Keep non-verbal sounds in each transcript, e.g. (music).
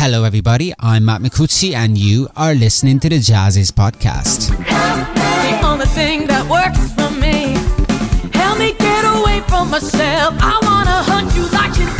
Hello, everybody. I'm Matt Micucci, and you are listening to the JAZZIZ podcast. The only thing that works for me. Help me get away from myself. I wanna hunt you like an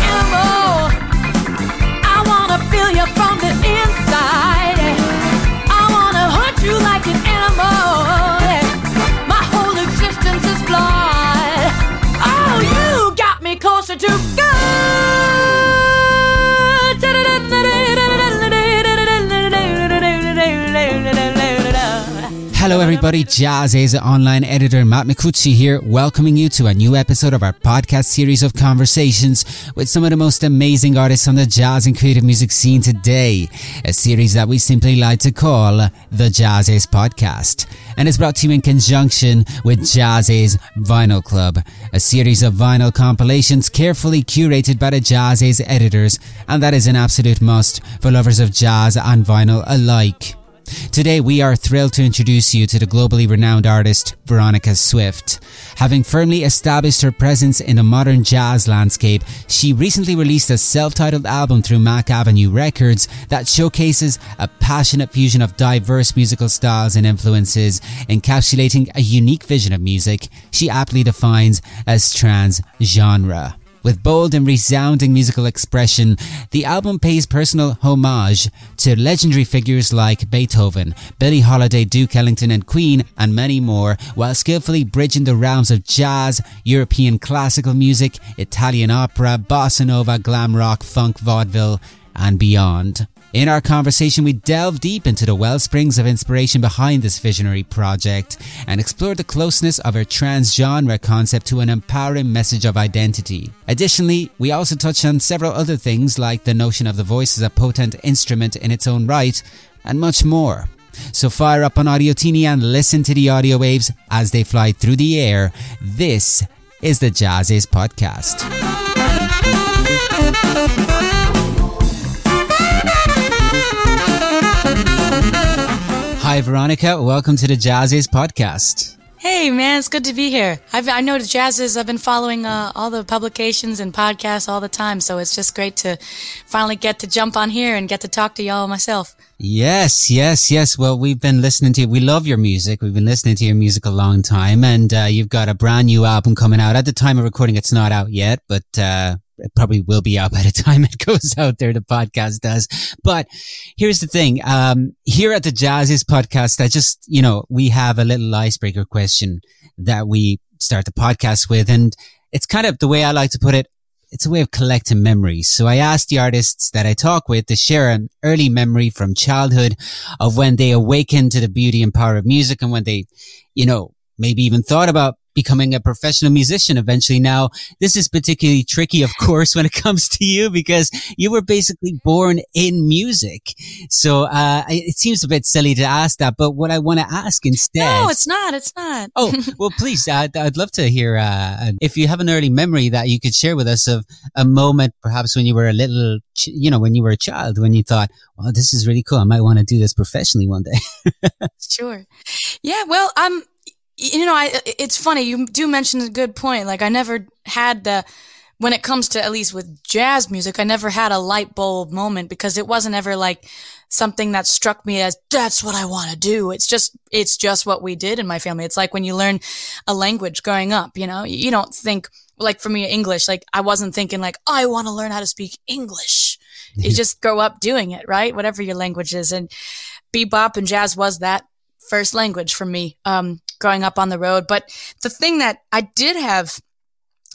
everybody. JAZZIZ online editor Matt Micucci here, welcoming you to a new episode of our podcast series of conversations with some of the most amazing artists on the jazz and creative music scene today. A series that we simply like to call the JAZZIZ Podcast. And it's brought to you in conjunction with JAZZIZ Vinyl Club, a series of vinyl compilations carefully curated by the JAZZIZ editors. And that is an absolute must for lovers of jazz and vinyl alike. Today, we are thrilled to introduce you to the globally renowned artist Veronica Swift. Having firmly established her presence in the modern jazz landscape, she recently released a self-titled album through Mack Avenue Records that showcases a passionate fusion of diverse musical styles and influences, encapsulating a unique vision of music she aptly defines as trans genre. With bold and resounding musical expression, the album pays personal homage to legendary figures like Beethoven, Billie Holiday, Duke Ellington and Queen, and many more, while skillfully bridging the realms of jazz, European classical music, Italian opera, bossa nova, glam rock, funk, vaudeville, and beyond. In our conversation, we delve deep into the well springs of inspiration behind this visionary project and explore the closeness of her trans genre concept to an empowering message of identity. Additionally, we also touch on several other things like the notion of the voice as a potent instrument in its own right and much more. So fire up on Audio Teeny and listen to the audio waves as they fly through the air. This is the JAZZIZ Podcast. Hi, Veronica. Welcome to the JAZZIZ podcast. Hey, man, it's good to be here. I've, I know the JAZZIZ. I've been following uh, all the publications and podcasts all the time, so it's just great to finally get to jump on here and get to talk to y'all myself. Yes, yes, yes. Well, we've been listening to you. We love your music. We've been listening to your music a long time, and uh, you've got a brand new album coming out. At the time of recording, it's not out yet, but uh, it probably will be out by the (laughs) time it goes out there. The podcast does. But here's the thing. Um, here at the JAZZIZ podcast, I just, you know, we have a little icebreaker question that we start the podcast with. And it's kind of the way I like to put it. It's a way of collecting memories. So I asked the artists that I talk with to share an early memory from childhood of when they awakened to the beauty and power of music and when they, you know, maybe even thought about becoming a professional musician eventually. Now, this is particularly tricky, of (laughs) course, when it comes to you because you were basically born in music. So, uh, it seems a bit silly to ask that, but what I want to ask instead. No, it's not. It's not. oh, (laughs) well, please, I'd, I'd love to hear, uh, if you have an early memory that you could share with us of a moment, perhaps when you were a little, ch- you know, when you were a child, when you thought, well, this is really cool. I might want to do this professionally one day. (laughs) sure. Yeah. Well, I'm, you know, I, it's funny. You do mention a good point. Like I never had the, when it comes to at least with jazz music, I never had a light bulb moment because it wasn't ever like something that struck me as that's what I want to do. It's just, it's just what we did in my family. It's like when you learn a language growing up, you know, you don't think like for me, English, like I wasn't thinking like, I want to learn how to speak English. You (laughs) just grow up doing it, right? Whatever your language is. And bebop and jazz was that first language for me. Um, growing up on the road. But the thing that I did have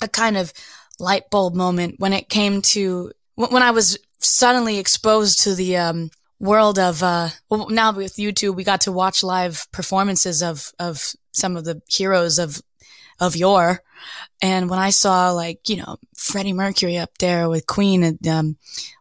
a kind of light bulb moment when it came to when I was suddenly exposed to the um, world of uh, well, now with YouTube, we got to watch live performances of of some of the heroes of of yore. And when I saw like you know Freddie Mercury up there with Queen at um,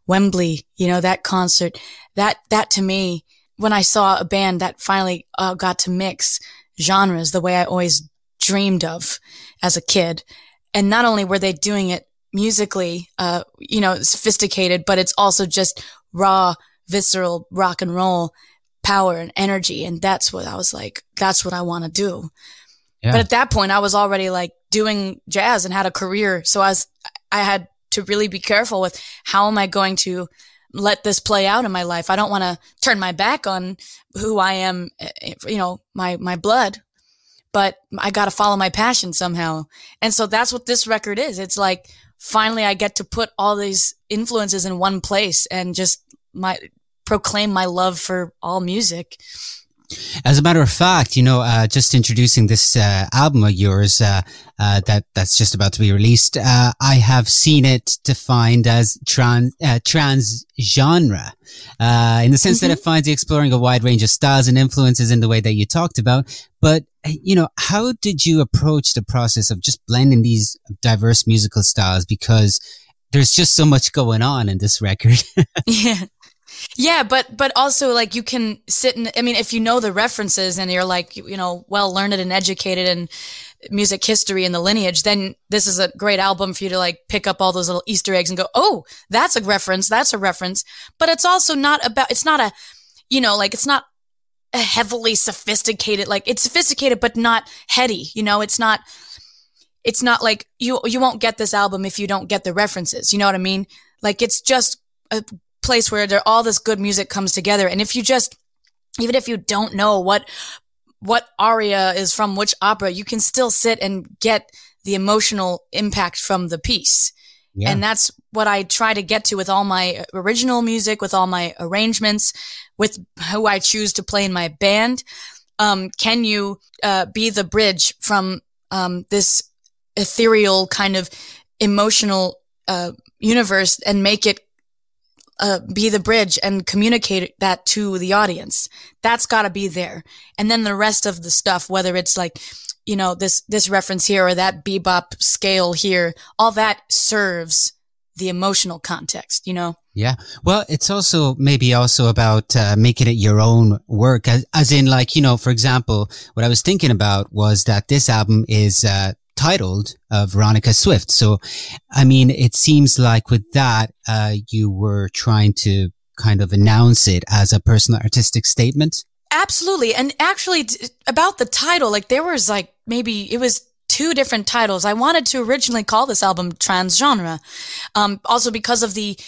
Wembley, you know that concert, that that to me, when I saw a band that finally uh, got to mix genres the way I always dreamed of as a kid. And not only were they doing it musically, uh, you know, sophisticated, but it's also just raw, visceral rock and roll power and energy. And that's what I was like, that's what I want to do. Yeah. But at that point, I was already like doing jazz and had a career. So I was, I had to really be careful with how am I going to let this play out in my life. I don't want to turn my back on who I am, you know, my, my blood, but I got to follow my passion somehow. And so that's what this record is. It's like, finally I get to put all these influences in one place and just my proclaim my love for all music. As a matter of fact, you know, uh, just introducing this uh, album of yours uh, uh that that's just about to be released, uh, I have seen it defined as trans uh, trans genre, in the sense mm-hmm. that it finds you exploring a wide range of styles and influences in the way that you talked about. But you know, how did you approach the process of just blending these diverse musical styles? Because there's just so much going on in this record. (laughs) yeah. Yeah, but but also like you can sit and I mean if you know the references and you're like you know well learned and educated in music history and the lineage, then this is a great album for you to like pick up all those little Easter eggs and go, oh, that's a reference, that's a reference. But it's also not about it's not a you know like it's not a heavily sophisticated like it's sophisticated but not heady. You know, it's not it's not like you you won't get this album if you don't get the references. You know what I mean? Like it's just a place where there all this good music comes together. And if you just, even if you don't know what, what aria is from which opera, you can still sit and get the emotional impact from the piece. Yeah. And that's what I try to get to with all my original music, with all my arrangements, with who I choose to play in my band. Um, can you uh, be the bridge from um, this ethereal kind of emotional uh, universe and make it uh, be the bridge and communicate that to the audience. That's got to be there. And then the rest of the stuff, whether it's like, you know, this, this reference here or that bebop scale here, all that serves the emotional context, you know? Yeah. Well, it's also maybe also about uh, making it your own work, as, as, in like, you know, for example, what I was thinking about was that this album is, uh, titled uh, Veronica Swift. So, I mean, it seems like with that, uh, you were trying to kind of announce it as a personal artistic statement. Absolutely. And actually about the title, like there was like maybe it was two different titles. I wanted to originally call this album transgenre. Um, also because of the,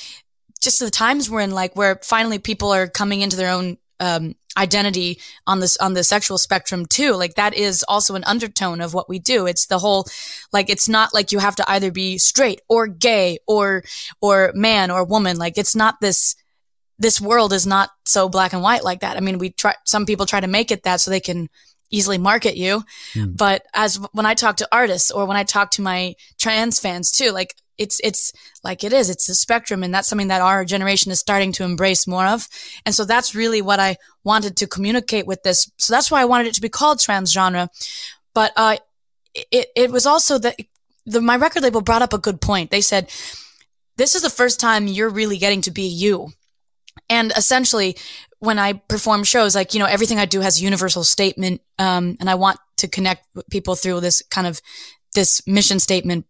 just the times we're in, like where finally people are coming into their own, um, identity on this on the sexual spectrum too. Like that is also an undertone of what we do. It's the whole like it's not like you have to either be straight or gay or or man or woman. Like it's not this this world is not so black and white like that. I mean we try some people try to make it that so they can easily market you. Mm. but as when i talk to artists or when i talk to my trans fans too like it's it's like it is it's a spectrum and that's something that our generation is starting to embrace more of. And so that's really what i wanted to communicate with this. So that's why i wanted it to be called transgenre. But uh it it was also that the my record label brought up a good point. They said this is the first time you're really getting to be you. And essentially when i perform shows like you know everything i do has a universal statement um and i want to connect people through this kind of this mission statement.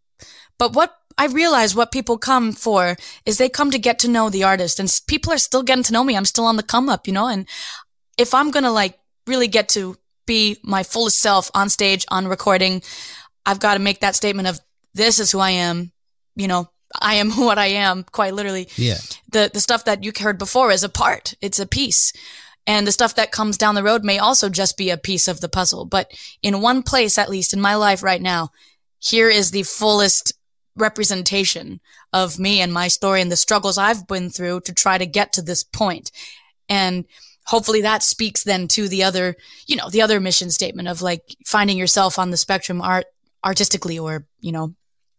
But what I realize what people come for is they come to get to know the artist and people are still getting to know me. I'm still on the come up, you know, and if I'm going to like really get to be my fullest self on stage, on recording, I've got to make that statement of this is who I am, you know, I am (laughs) what I am, quite literally. Yeah. The the stuff that you heard before is a part. It's a piece. And the stuff that comes down the road may also just be a piece of the puzzle. But in one place, at least in my life right now, here is the fullest representation of me and my story and the struggles I've been through to try to get to this point. And hopefully that speaks then to the other, you know, the other mission statement of like finding yourself on the spectrum art artistically or, you know,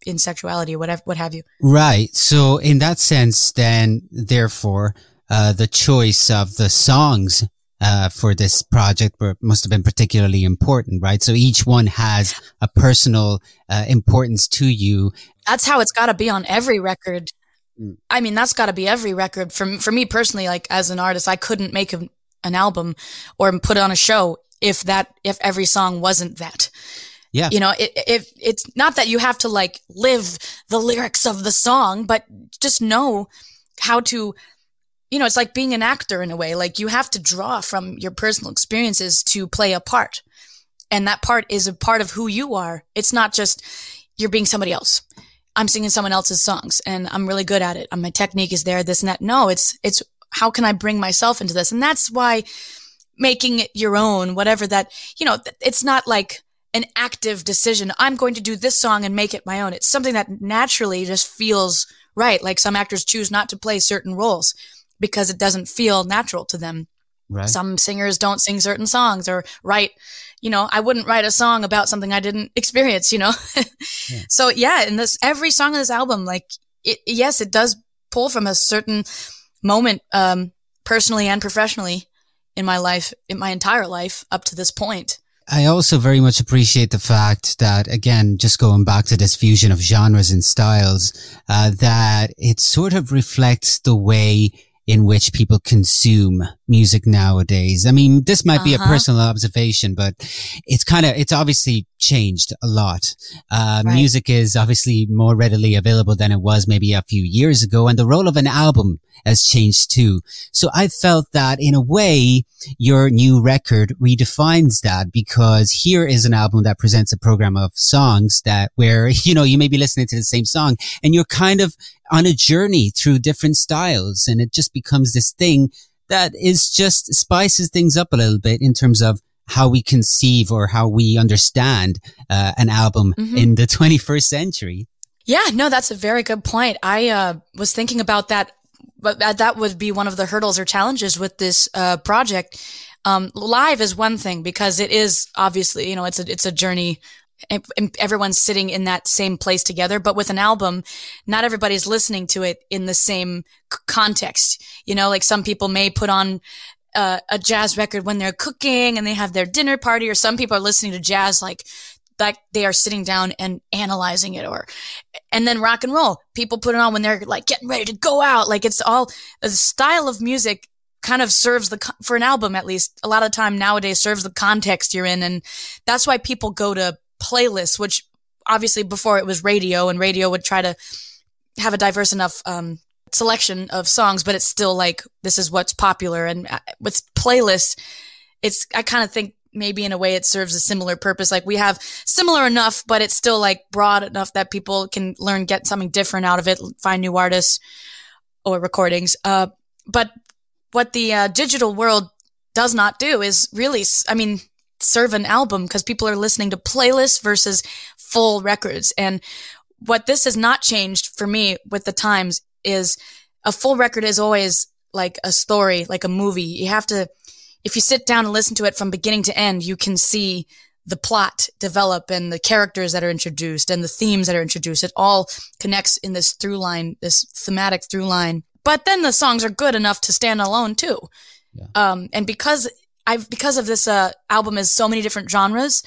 in sexuality or whatever, what have you. Right. So in that sense, then therefore, uh, the choice of the songs uh, for this project were, must have been particularly important, right? So each one has a personal uh, importance to you. That's how it's got to be on every record. Mm. I mean, that's got to be every record. For for me personally, like as an artist, I couldn't make a, an album or put on a show if that if every song wasn't that. Yeah. You know, it, if it's not that you have to like live the lyrics of the song, but just know how to you know, it's like being an actor in a way. Like you have to draw from your personal experiences to play a part. And that part is a part of who you are. It's not just you're being somebody else. I'm singing someone else's songs and I'm really good at it. And my technique is there, this and that. No, it's, it's how can I bring myself into this? And that's why making it your own, whatever that, you know, it's not like an active decision. I'm going to do this song and make it my own. It's something that naturally just feels right. Like some actors choose not to play certain roles because it doesn't feel natural to them. Right. Some singers don't sing certain songs or write, you know, I wouldn't write a song about something I didn't experience, you know? (laughs) yeah. So yeah, in this, every song of this album, like, it, yes, it does pull from a certain moment, um, personally and professionally in my life, in my entire life up to this point. I also very much appreciate the fact that, again, just going back to this fusion of genres and styles, uh, that it sort of reflects the way in which people consume music nowadays. I mean, this might uh-huh. be a uh-huh. personal observation, but it's kind of, it's obviously changed a lot. Uh, right. music is obviously more readily available than it was maybe a few years ago. And the role of an album has changed too. So I felt that in a way, your new record redefines that because here is an album that presents a program of songs that where, (laughs) you know, you may be listening to the same song and you're kind of on a journey through different styles and it just becomes this thing that is just spices things up a little bit in terms of how we conceive or how we understand uh, an album mm-hmm. in the (laughs) 21st century. Yeah, no, that's a very good point. I uh, was thinking about that, but that would be one of the hurdles or challenges with this uh, project. Um, live is one thing because it is obviously, you know, it's a it's a journey everyone's sitting in that same place together. But with an album, not everybody's listening to it in the same context. You know, like some people may put on uh, a jazz record when they're cooking and they have their dinner party, or some people are listening to jazz like like they are sitting down and analyzing it or and then rock and roll people put it on when they're like getting ready to go out like it's all the style of music kind of serves the for an album at least a lot of time nowadays serves the context you're in and that's why people go to playlists, which obviously before it was radio and radio would try to have a diverse enough um, selection of songs, but it's still like this is what's popular. And uh, with playlists, it's I kind of think maybe in a way it serves a similar purpose. Like we have similar enough, but it's still like broad enough that people can learn, get something different out of it, find new artists or recordings. Uh, but what the uh, digital world does not do is really, I mean, serve an album because people are listening to playlists versus full records. And what this has not changed for me with the times is a full record is always like a story, like a movie. You have to, if you sit down and listen to it from beginning to end, you can see the plot develop and the characters that are introduced and the themes that are introduced. It all connects in this through line, this thematic through line. But then the songs are good enough to stand alone too. Yeah. Um, and because I've because of this uh, album is so many different genres.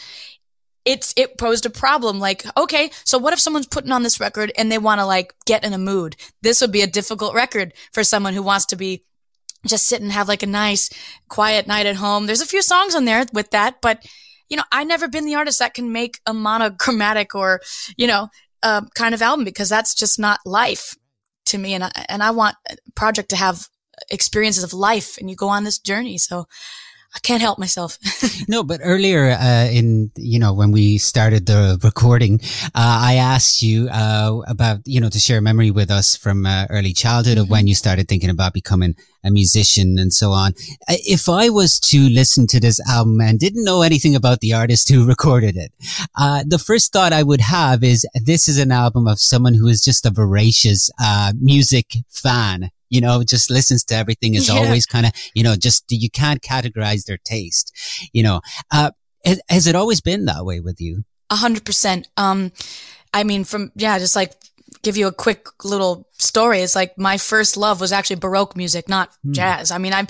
It's it posed a problem. Like, okay, so what if someone's putting on this record and they want to like get in a mood? This would be a difficult record for someone who wants to be just sit and have like a nice quiet night at home. There's a few songs on there with that, but you know, I've never been the artist that can make a monochromatic or you know, uh, kind of album because that's just not life to me. And I, and I want a project to have experiences of life and you go on this journey. So I can't help myself. (laughs) no, but earlier, uh, in, you know, when we started the recording, uh, I asked you, uh, about, you know, to share a memory with us from uh, early childhood mm-hmm. of when mm-hmm. you started thinking about becoming a musician and so on. Uh, if I was to listen to this album and didn't know anything about the artist who (laughs) recorded it, uh, the first thought I would have is this is an album of someone who is just a voracious, music fan you know, just listens to everything is yeah. always kind of, you know, just you can't categorize their taste, you know. Uh, has, has it always been that way with you? A hundred percent. Um, I mean, from, yeah, just like give you a quick little story. It's like my first love was actually Baroque music, not mm. jazz. I mean, I'm,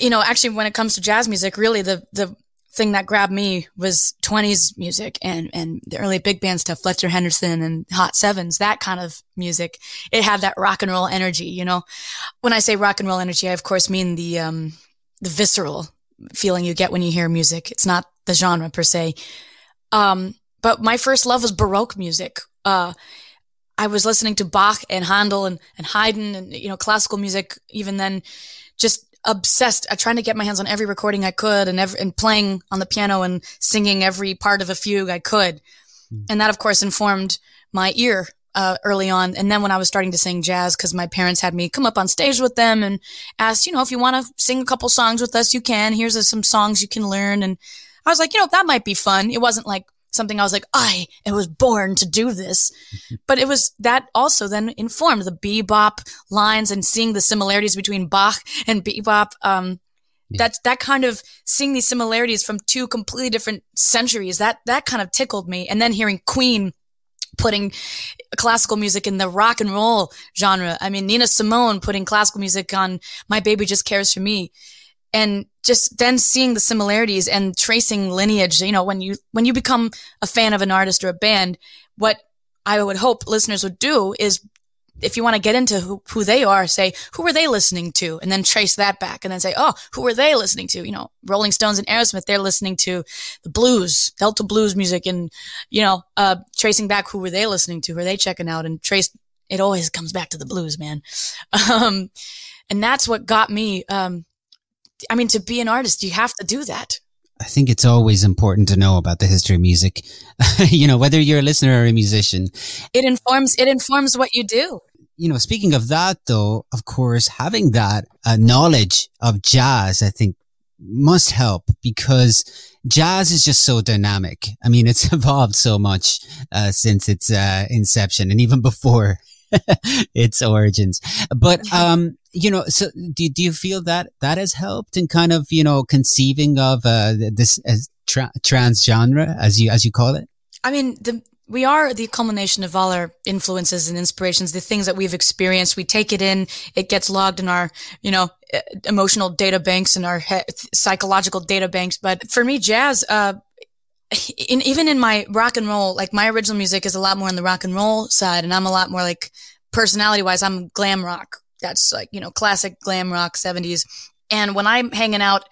you know, actually when it comes to jazz music, really the, the thing that grabbed me was 20s music and, and the early big band stuff, Fletcher Henderson and Hot Sevens, that kind of music. It had that rock and roll energy, you know. When I say rock and roll energy, I of course mean the, um, the visceral feeling you get when you hear music. It's not the genre per se. Um, but my first love was Baroque music. Uh, I was listening to Bach and Handel and, and Haydn and, you know, classical music even then, just obsessed at trying to get my hands on every recording I could and every, and playing on the piano and singing every part of a fugue I could. Mm. And that of course informed my ear uh, early on. And then when I was starting to sing jazz, because my parents had me come up on stage with them and asked, you know, if you want to sing a couple songs with us, you can. Here's a, some songs you can learn. And I was like, you know, that might be fun. It wasn't like something I was like, I it was born to do this. (laughs) but it was that also then informed the bebop lines and seeing the similarities between Bach and bebop. Um, yeah. that that kind of seeing these similarities from two completely different centuries that that kind of tickled me and then hearing queen putting classical music in the rock and roll genre. I mean, Nina Simone putting classical music on My Baby Just Cares for Me. And just then seeing the similarities and tracing lineage, you know, when you, when you become a fan of an artist or a band, what I would hope listeners would do is if you want to get into who, who they are, say, who were they listening to? And then trace that back and then say, oh, who were they listening to? You know, Rolling Stones and Aerosmith, they're listening to the blues, Delta blues music and, you know, uh, tracing back who were they listening to? Who are they checking out and trace, it always comes back to the blues, man. (laughs) Um, and that's what got me, um, I mean, to be an artist, you have to do that. I think it's always important to know about the history of music. (laughs) you know, whether you're a listener or a musician. It informs, it informs what you do. You know, speaking of that though, of course, having that uh, knowledge of jazz, I think must help because jazz is just so dynamic. I mean, it's (laughs) evolved so much, uh, since its, uh, inception and even before (laughs) its origins. But, um, you know, so do, do you feel that that has helped in kind of, you know, conceiving of, uh, this as tra- trans genre as you, as you call it? I mean, the, we are the culmination of all our influences and inspirations, the things that we've experienced. We take it in, it gets logged in our, you know, emotional data banks and our he- psychological data banks. But for me, jazz, uh, in, even in my rock and roll, like my original music is a lot more on the rock and roll side, and I'm a lot more like personality wise, I'm glam rock. That's like, you know, classic glam rock 70s. And when I'm hanging out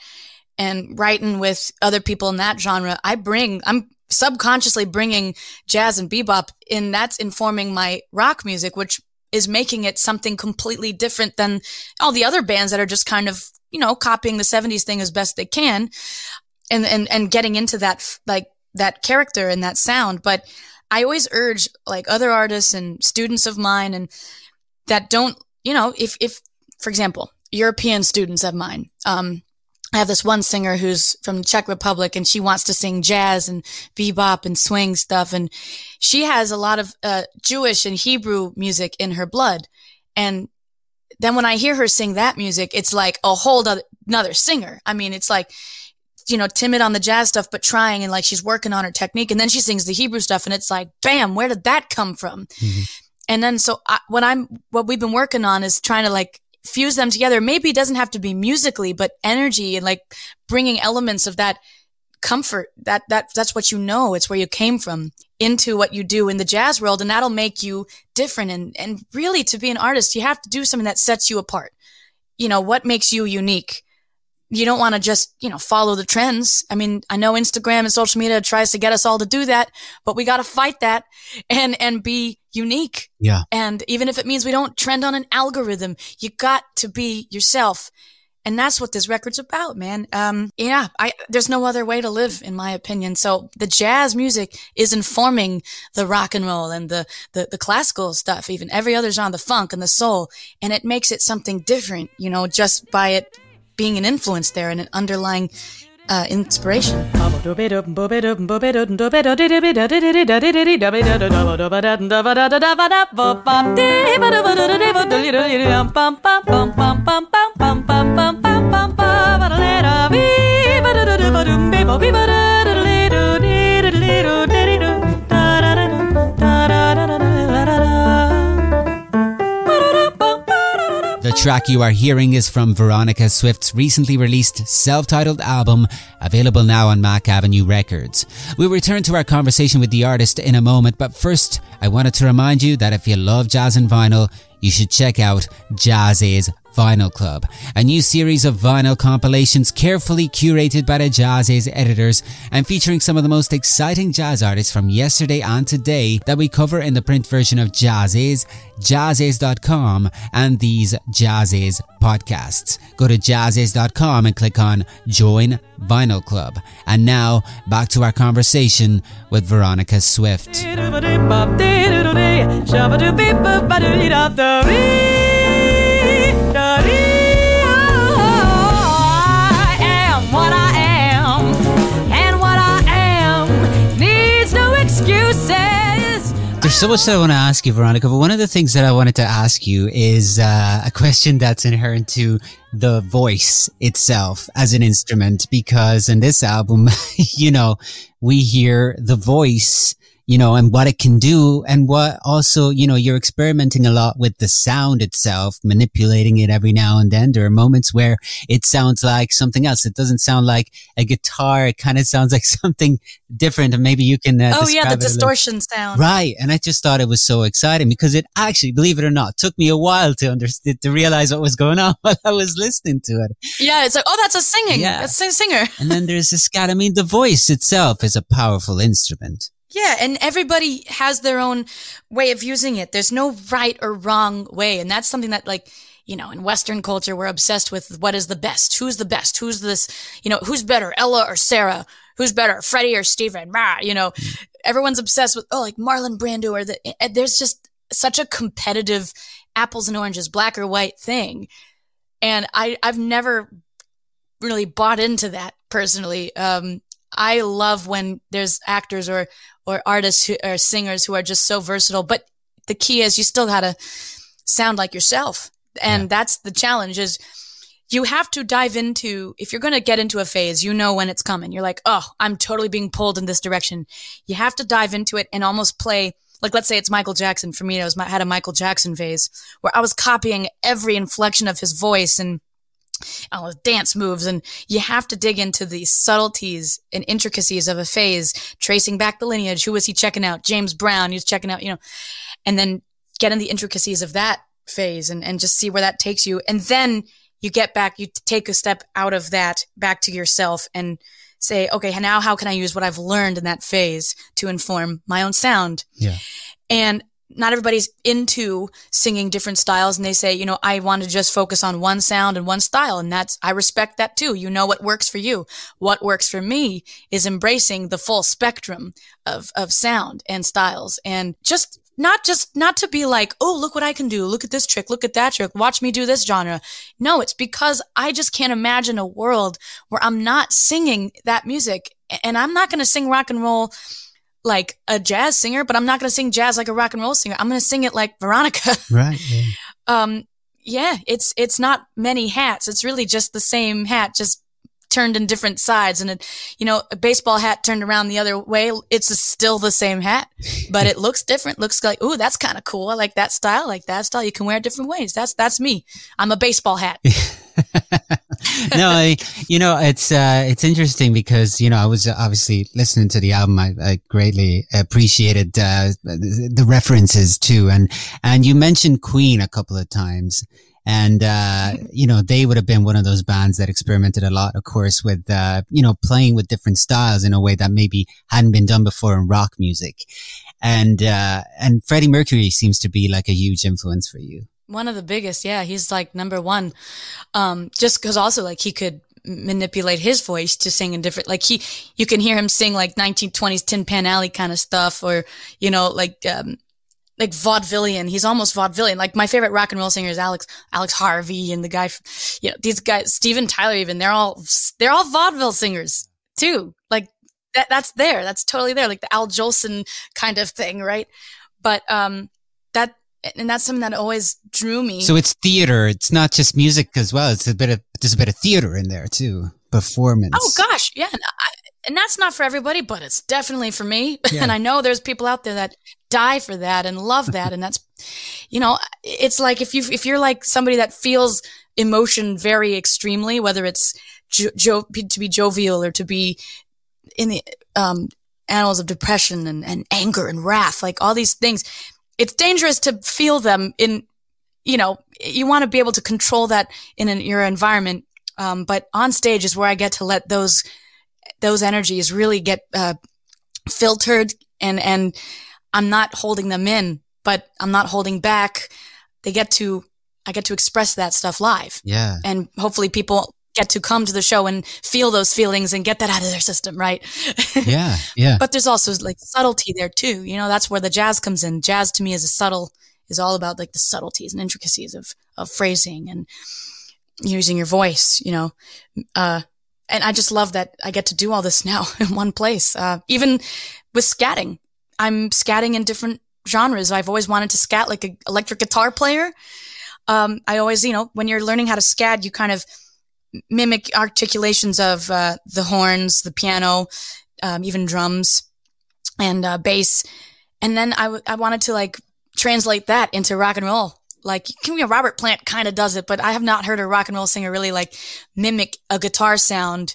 and writing with other people in that genre, I bring, I'm subconsciously bringing jazz and bebop in. That's informing my rock music, which is making it something completely different than all the other bands that are just kind of, you know, copying the 70s thing as best they can and, and, and getting into that, like, that character and that sound. But I always urge like other artists and students of mine and that don't, you know, if, if, for example, European students of mine, um, I have this one singer who's from the Czech Republic and she wants to sing jazz and bebop and swing stuff. And she has a lot of uh, Jewish and Hebrew music in her blood. And then when I hear her sing that music, it's like a whole other, another singer. I mean, it's like, you know, timid on the jazz stuff, but trying and like she's working on her technique. And then she sings the Hebrew stuff and it's like, bam, where did that come from? Mm-hmm. And then so I, what I'm, what we've been working on is trying to like fuse them together. Maybe it doesn't have to be musically, but energy and like bringing elements of that comfort that that that's what you know. It's where you came from into what you do in the jazz world and that'll make you different. And and really to be an artist you have to do something that sets you apart. You know what makes you unique you don't want to just, you know, follow the trends. I mean, I know Instagram and social media tries to get us all to do that, but we got to fight that and, and be unique. Yeah. And even if it means we don't trend on an algorithm, you got to be yourself. And that's what this record's about, man. Um, yeah, I, there's no other way to live, in my opinion. So the jazz music is informing the rock and roll and the, the, the classical stuff, even every other genre, the funk and the soul. And it makes it something different, you know, just by it being an influence there and an underlying uh, inspiration. Track you are hearing is from Veronica Swift's recently released self-titled album, available now on Mack Avenue Records. We'll return to our conversation with the artist in a moment, but first, I wanted to remind you that if you love jazz and vinyl, you should check out JAZZIZ Vinyl Club, a new series of vinyl compilations carefully curated by the JAZZIZ editors and featuring some of the most exciting jazz artists from yesterday and today that we cover in the print version of JAZZIZ, jazziz.com and these JAZZIZ podcasts. Go to jazziz.com and click on Join Vinyl Club. And now back to our conversation with Veronica Swift. There's so much that I want to ask you, Veronica, but one of the things that I wanted to ask you is uh, a question that's inherent to the voice itself as an instrument, because in this album, (laughs) you know, we hear the voice you know, and what it can do and what also, you know, you're experimenting a lot with the sound itself, manipulating it every now and then. There are moments where it sounds like something else. It doesn't sound like a guitar. It kind of sounds (laughs) like something different. And maybe you can. Uh, oh, yeah, the distortion sound. Right. And I just thought it was so exciting because it actually, believe it or not, took me a while to understand, to realize what was going on (laughs) while I was listening to it. Yeah. It's like, oh, that's a singing. Yeah. That's a singer. and then there's this guy. I mean, the voice itself is a powerful instrument. Yeah, and everybody has their own way of using it. There's no right or wrong way. And that's something that like, you know, in Western culture, we're obsessed with what is the best? Who's the best? Who's this, you know, who's better, Ella or Sarah? Who's better, Freddie or Steven? Rah, you know, mm. everyone's obsessed with, oh, like Marlon Brando or the, eh, eh, there's just such a competitive apples and oranges, black or white thing. And I, I've never really bought into that personally. Um, I love when there's actors or or artists who, or singers who are just so versatile. But the key is you still got to sound like yourself. And yeah. that's the challenge is you have to dive into, if you're going to get into a phase, you know when it's coming. You're like, oh, I'm totally being pulled in this direction. You have to dive into it and almost play, like, let's say it's Michael Jackson. For me, I was, had a Michael Jackson phase where I was copying every inflection of his voice and uh, dance moves and you have to dig into the subtleties and intricacies of a phase tracing back the lineage. Who was he checking out? James brown he was checking out you know and then get in the intricacies of that phase and, and just see where that takes you. And then you get back you take a step out of that back to yourself and say okay now how can i use what i've learned in that phase to inform my own sound? Yeah. And not everybody's into singing different styles and they say, you know, I want to just focus on one sound and one style. And that's, I respect that too. You know what works for you. What works for me is embracing the full spectrum of, of sound and styles and just not just, not to be like, oh, look what I can do. Look at this trick. Look at that trick. Watch me do this genre. No, it's because I just can't imagine a world where I'm not singing that music and I'm not going to sing rock and roll like a jazz singer, but I'm not going to sing jazz like a rock and roll singer. I'm going to sing it like Veronica. (laughs) Right. Yeah. um, yeah, it's, it's not many hats. It's really just the same hat, just turned in different sides. And it, you know, a baseball hat turned around the other way. It's still the same hat, but it looks different. Looks like, ooh, that's kind of cool. I like that style. I like that style. You can wear it different ways. That's, that's me. I'm a baseball hat. (laughs) (laughs) no, I, you know, it's, uh, it's interesting because, you know, I was obviously listening to the album. I, I greatly appreciated, uh, the references too. And, and you mentioned Queen a couple of times. And, uh, you know, they would have been one of those bands that experimented a lot, of course, with, uh, you know, playing with different styles in a way that maybe hadn't been done before in rock music. And, uh, and Freddie Mercury seems to be like a huge influence for you. One of the biggest, yeah. He's like number one. Um, just cause also like he could manipulate his voice to sing in different, like he, you can hear him sing like 1920s Tin Pan Alley kind of stuff or, you know, like, um, like vaudevillian. He's almost vaudevillian. Like my favorite rock and roll singer is Alex, Alex Harvey and the guy, you know, these guys, Steven Tyler even, they're all, they're all vaudeville singers too. Like that, that's there. That's totally there. Like the Al Jolson kind of thing. Right. But, um, that, and that's something that always drew me. So it's theater. It's not just music as well. It's a bit of there's a bit of theater in there too. Performance. Oh gosh, yeah. And, I, and that's not for everybody, but it's definitely for me. (laughs) Yeah. and I know there's people out there that die for that and love (laughs) that. and that's, you know, it's like if you if you're like somebody that feels emotion very extremely, whether it's jo-, jo- to be jovial or to be in the um, annals of depression and, and anger and wrath, like all these things it's dangerous to feel them in you know, you want to be able to control that in an, your environment. Um, but on stage is where I get to let those, those energies really get, uh, filtered and, and I'm not holding them in, but I'm not holding back. They get to, I get to express that stuff live. Yeah. And hopefully people get to come to the show and feel those feelings and get that out of their system, right? (laughs) yeah, yeah. but there's also like subtlety there too. You know, that's where the jazz comes in. Jazz to me is a subtle, is all about like the subtleties and intricacies of, of phrasing and using your voice, you know. Uh, and I just love that I get to do all this now (laughs) in one place. Uh, even with scatting, I'm scatting in different genres. I've always wanted to scat like an electric guitar player. Um, I always, you know, when you're learning how to scat, you kind of mimic articulations of uh, the horns, the piano, um, even drums and uh, bass. And then I, w- I wanted to like translate that into rock and roll. Like, you know, Robert Plant kind of does it, but I have not heard a rock and roll singer really like mimic a guitar sound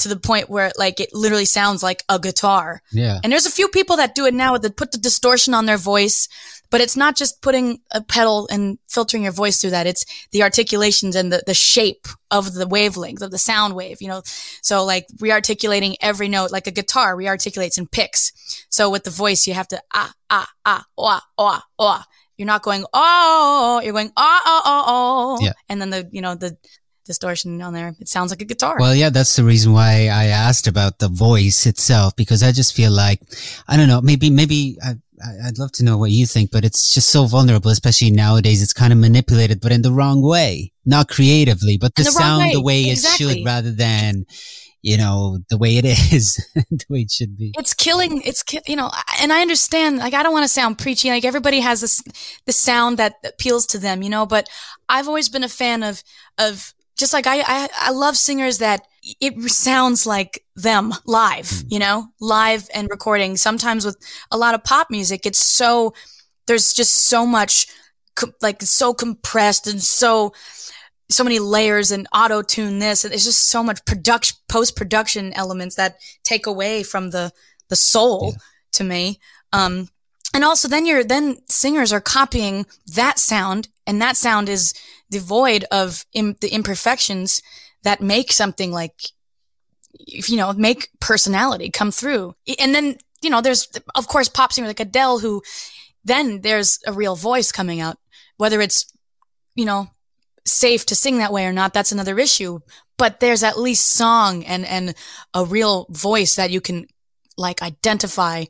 to the point where like it literally sounds like a guitar. Yeah. And there's a few people that do it now that put the distortion on their voice, but it's not just putting a pedal and filtering your voice through that. It's the articulations and the, the shape of the wavelength of the sound wave, you know? So like rearticulating every note, like a guitar rearticulates and picks. So with the voice, you have to ah, ah, ah, ah, ah, ah. You're not going, oh, you're going, ah, ah, ah, ah. Yeah. And then the, you know, the, distortion on there. It sounds like a guitar. Well, yeah, that's the reason why I asked about the voice itself because I just feel like I don't know, maybe maybe I, I'd love to know what you think, but it's just so vulnerable, especially nowadays. It's kind of manipulated, but in the wrong way, not creatively, but the, the sound way. the way exactly. it should, rather than you know the way it (laughs) is, the way it should be. It's killing. It's you know, and I understand. Like, I don't want to sound preachy. Like everybody has this the sound that appeals to them, you know. But I've always been a fan of of just like I, I, I love singers that it sounds like them live, mm. you know, live and recording. Sometimes with a lot of pop music, it's so, there's just so much, like so compressed and so, so many layers and auto tune this. It's just so much production, post production elements that take away from the, the soul yeah. to me. Um, and also then you're, then singers are copying that sound and that sound is, devoid of Im- the imperfections that make something like, you know, make personality come through. And then, you know, there's, of course, pop singers like Adele who then there's a real voice coming out, whether it's, you know, safe to sing that way or not. That's another issue, but there's at least song and, and a real voice that you can like identify.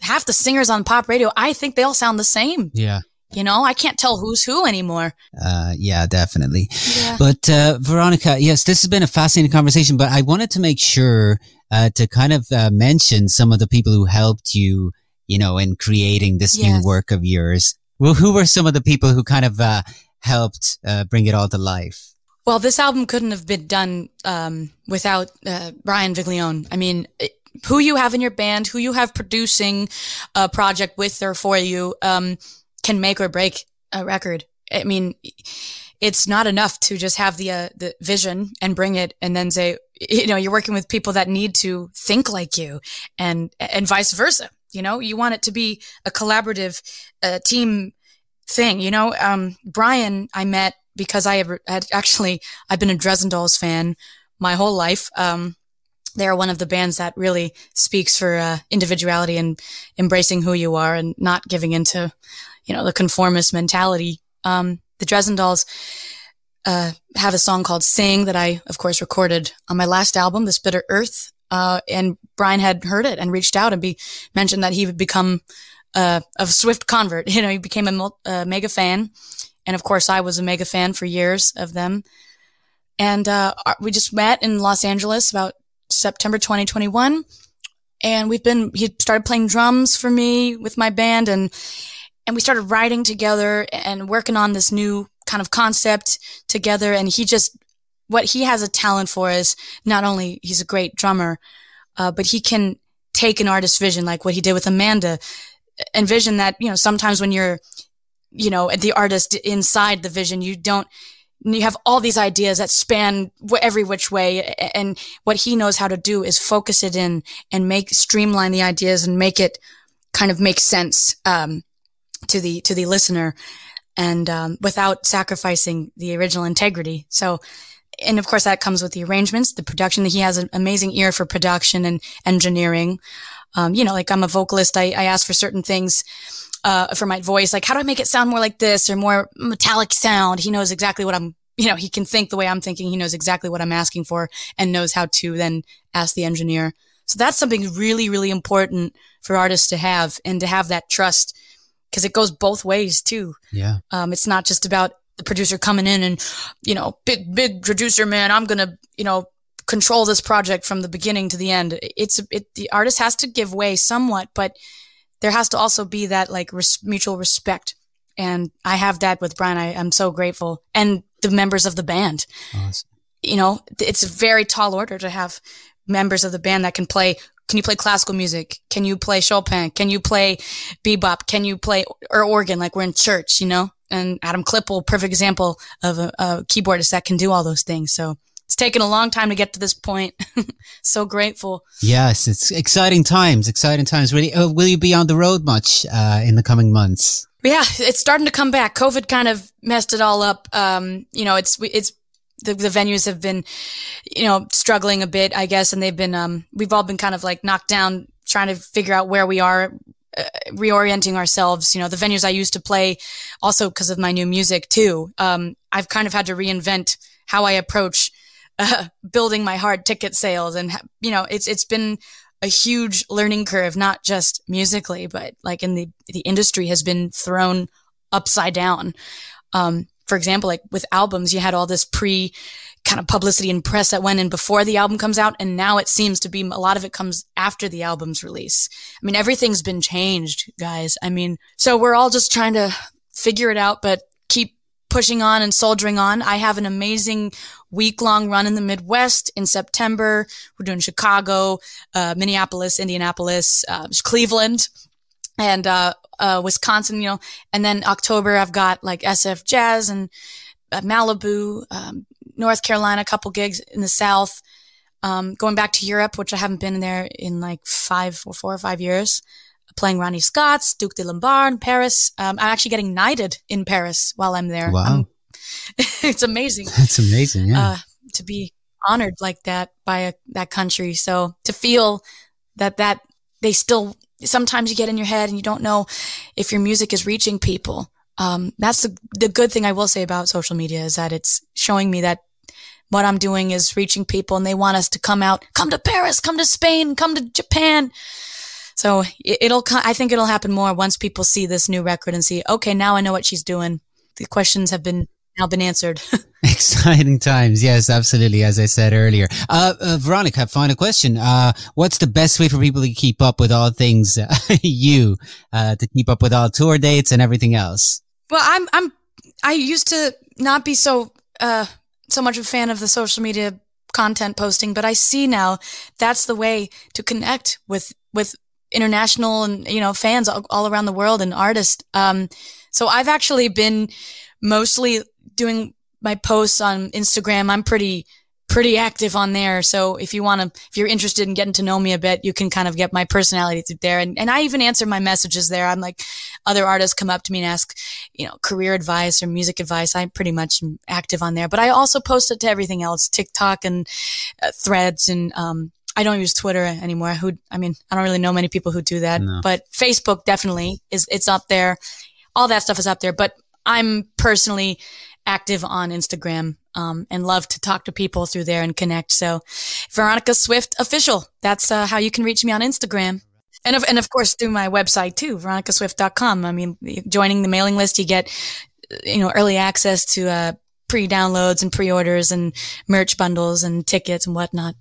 Half the singers on pop radio, I think they all sound the same. Yeah. You know, I can't tell who's who anymore. Uh, yeah, definitely. Yeah. But, uh, Veronica, yes, this has been a fascinating conversation, but I wanted to make sure, uh, to kind of, uh, mention some of the people who helped you, you know, in creating this Yes. new work of yours. Well, who were some of the people who kind of, uh, helped, uh, bring it all to life? Well, this album couldn't have been done um, without uh, Brian Viglione. I mean, it, who you have in your band, who you have producing a project with or for you, um, can make or break a record. I mean, it's not enough to just have the uh, the vision and bring it, and then say, you know, you're working with people that need to think like you, and and vice versa. You know, you want it to be a collaborative uh, team thing. You know, um, Brian, I met because I have had actually I've been a Dresden Dolls fan my whole life. Um, they're one of the bands that really speaks for uh, individuality and embracing who you are and not giving into, you know, the conformist mentality. Um, the Dresden Dolls uh, have a song called "Sing" that I, of course, recorded on my last album, "This Bitter Earth." Uh, and Brian had heard it and reached out and be mentioned that he would become uh, a swift convert. (laughs) You know, he became a, a mega fan, and of course, I was a mega fan for years of them. And uh, we just met in Los Angeles about September 2021. And we've been, he started playing drums for me with my band and, and we started writing together and working on this new kind of concept together. And he just, what he has a talent for is not only he's a great drummer, uh, but he can take an artist's vision, like what he did with Amanda, envision that, you know, sometimes when you're, you know, the artist inside the vision, you don't, you have all these ideas that span every which way. And what he knows how to do is focus it in and make, streamline the ideas and make it kind of make sense, um, to the, to the listener. and um, without sacrificing the original integrity. So, and of course, that comes with the arrangements, the production. He has an amazing ear for production and engineering. Um, you know, like I'm a vocalist, I, I ask for certain things uh, for my voice. Like, how do I make it sound more like this or more metallic sound? He knows exactly what I'm, you know, he can think the way I'm thinking. He knows exactly what I'm asking for and knows how to then ask the engineer. So that's something really, really important for artists to have and to have that trust because it goes both ways too. Yeah. Um, it's not just about the producer coming in and, you know, big, big producer, man, I'm going to, you know, control this project from the beginning to the end. It's, it, the artist has to give way somewhat, but there has to also be that like res- mutual respect. And I have that with Brian. I, am so grateful. And the members of the band. Awesome. You know, it's a very tall order to have members of the band that can play can you play classical music? Can you play Chopin? Can you play bebop? Can you play or organ like we're in church, you know? And Adam Klipple, perfect example of a, a keyboardist that can do all those things. So it's taken a long time to get to this point. (laughs) so grateful. Yes, it's exciting times, exciting times. Really, uh, will you be on the road much uh, in the coming months? Yeah, it's starting to come back. COVID kind of messed it all up. Um, you know, it's it's the, the venues have been, you know, struggling a bit, I guess, and they've been, um, we've all been kind of like knocked down trying to figure out where we are, uh, reorienting ourselves. You know, the venues I used to play also because of my new music too. Um, I've kind of had to reinvent how I approach, uh, (laughs) building my hard ticket sales. And, you know, it's, it's been a huge learning curve, not just musically, but like in the, the industry has been thrown upside down. Um, for example, like with albums, you had all this pre kind of publicity and press that went in before the album comes out. And now it seems to be a lot of it comes after the album's release. I mean, everything's been changed, guys. I mean, so we're all just trying to figure it out, but keep pushing on and soldiering on. I have an amazing week long run in the Midwest in September. We're doing Chicago, uh, Minneapolis, Indianapolis, uh, Cleveland and uh, uh, Wisconsin, you know, and then October I've got like SF Jazz and uh, Malibu, um, North Carolina, a couple gigs in the South. Um, going back to Europe, which I haven't been there in like five or four or five years. Playing Ronnie Scott's, Duc des Lombards in Paris. Um, I'm actually getting knighted in Paris while I'm there. Wow. Um, (laughs) it's amazing. (laughs) It's amazing, yeah. Uh, to be honored like that by a, that country. So to feel that that they still sometimes you get in your head and you don't know if your music is reaching people. Um, that's the, the good thing I will say about social media is that it's showing me that what I'm doing is reaching people and they want us to come out, come to Paris, come to Spain, come to Japan. So it'll, I think it'll happen more once people see this new record and see, okay, now I know what she's doing. The questions have been now been answered. (laughs) Exciting times. Yes, absolutely. As I said earlier. Uh, uh, Veronica, final question. Uh, what's the best way for people to keep up with all things (laughs) you, uh, to keep up with all tour dates and everything else? Well, I'm, I'm, I used to not be so, uh, so much a fan of the social media content posting, but I see now that's the way to connect with, with international and, you know, fans all, all around the world and artists. Um, so I've actually been mostly doing my posts on Instagram. I'm pretty pretty active on there. So if you want to, if you're interested in getting to know me a bit, you can kind of get my personality through there. And, and I even answer my messages there. I'm like, other artists come up to me and ask, you know, career advice or music advice. I'm pretty much active on there, but I also post it to everything else, TikTok and uh, threads and, um, I don't use Twitter anymore. Who, I mean, I don't really know many people who do that, no. but Facebook definitely is, it's up there. All that stuff is up there, but I'm personally active on Instagram um, and love to talk to people through there and connect. So, Veronica Swift official. That's uh, how you can reach me on Instagram. And of, and of course through my website too, veronicaswift.com. I mean, joining the mailing list, you get, you know, early access to, uh, pre-downloads and pre-orders and merch bundles and tickets and whatnot.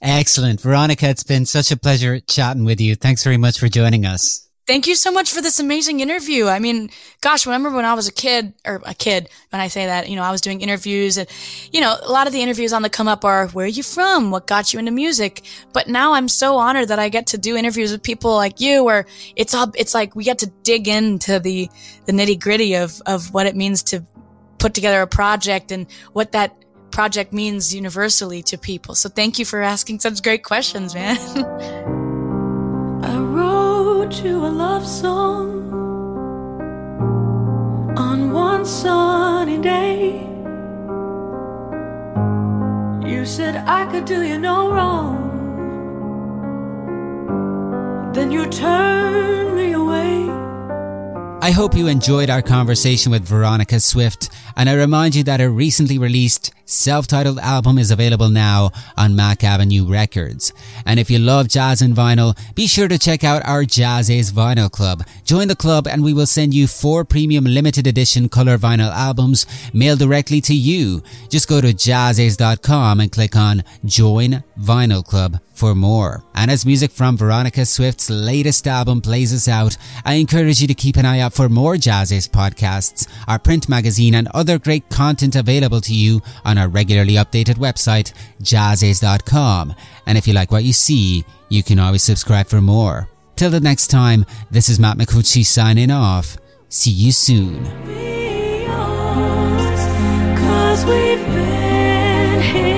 Excellent. Veronica, it's been such a pleasure chatting with you. Thanks very much for joining us. Thank you so much for this amazing interview. I mean, gosh, remember when I was a kid, or a kid, when I say that, you know, I was doing interviews and, you know, a lot of the interviews on the come up are, where are you from? What got you into music? But now I'm so honored that I get to do interviews with people like you where it's all, it's like we get to dig into the, the nitty gritty of, of what it means to put together a project and what that project means universally to people. So thank you for asking such great questions, man. Wrote you a love song on one sunny day. You said I could do you no wrong. Then you turned me away. I hope you enjoyed our conversation with Veronica Swift, and I remind you that her recently released self-titled album is available now on Mack Avenue Records. And if you love jazz and vinyl, be sure to check out our JAZZIZ Vinyl Club. Join the club and we will send you four premium limited edition color vinyl albums mailed directly to you. Just go to jazziz.com and click on Join Vinyl Club for more. And as music from Veronica Swift's latest album plays us out, I encourage you to keep an eye out for more JAZZIZ podcasts, our print magazine and other great content available to you on our regularly updated website, jazziz.com. And if you like what you see, you can always subscribe for more. Till the next time, this is Matt Micucci signing off. See you soon. Here.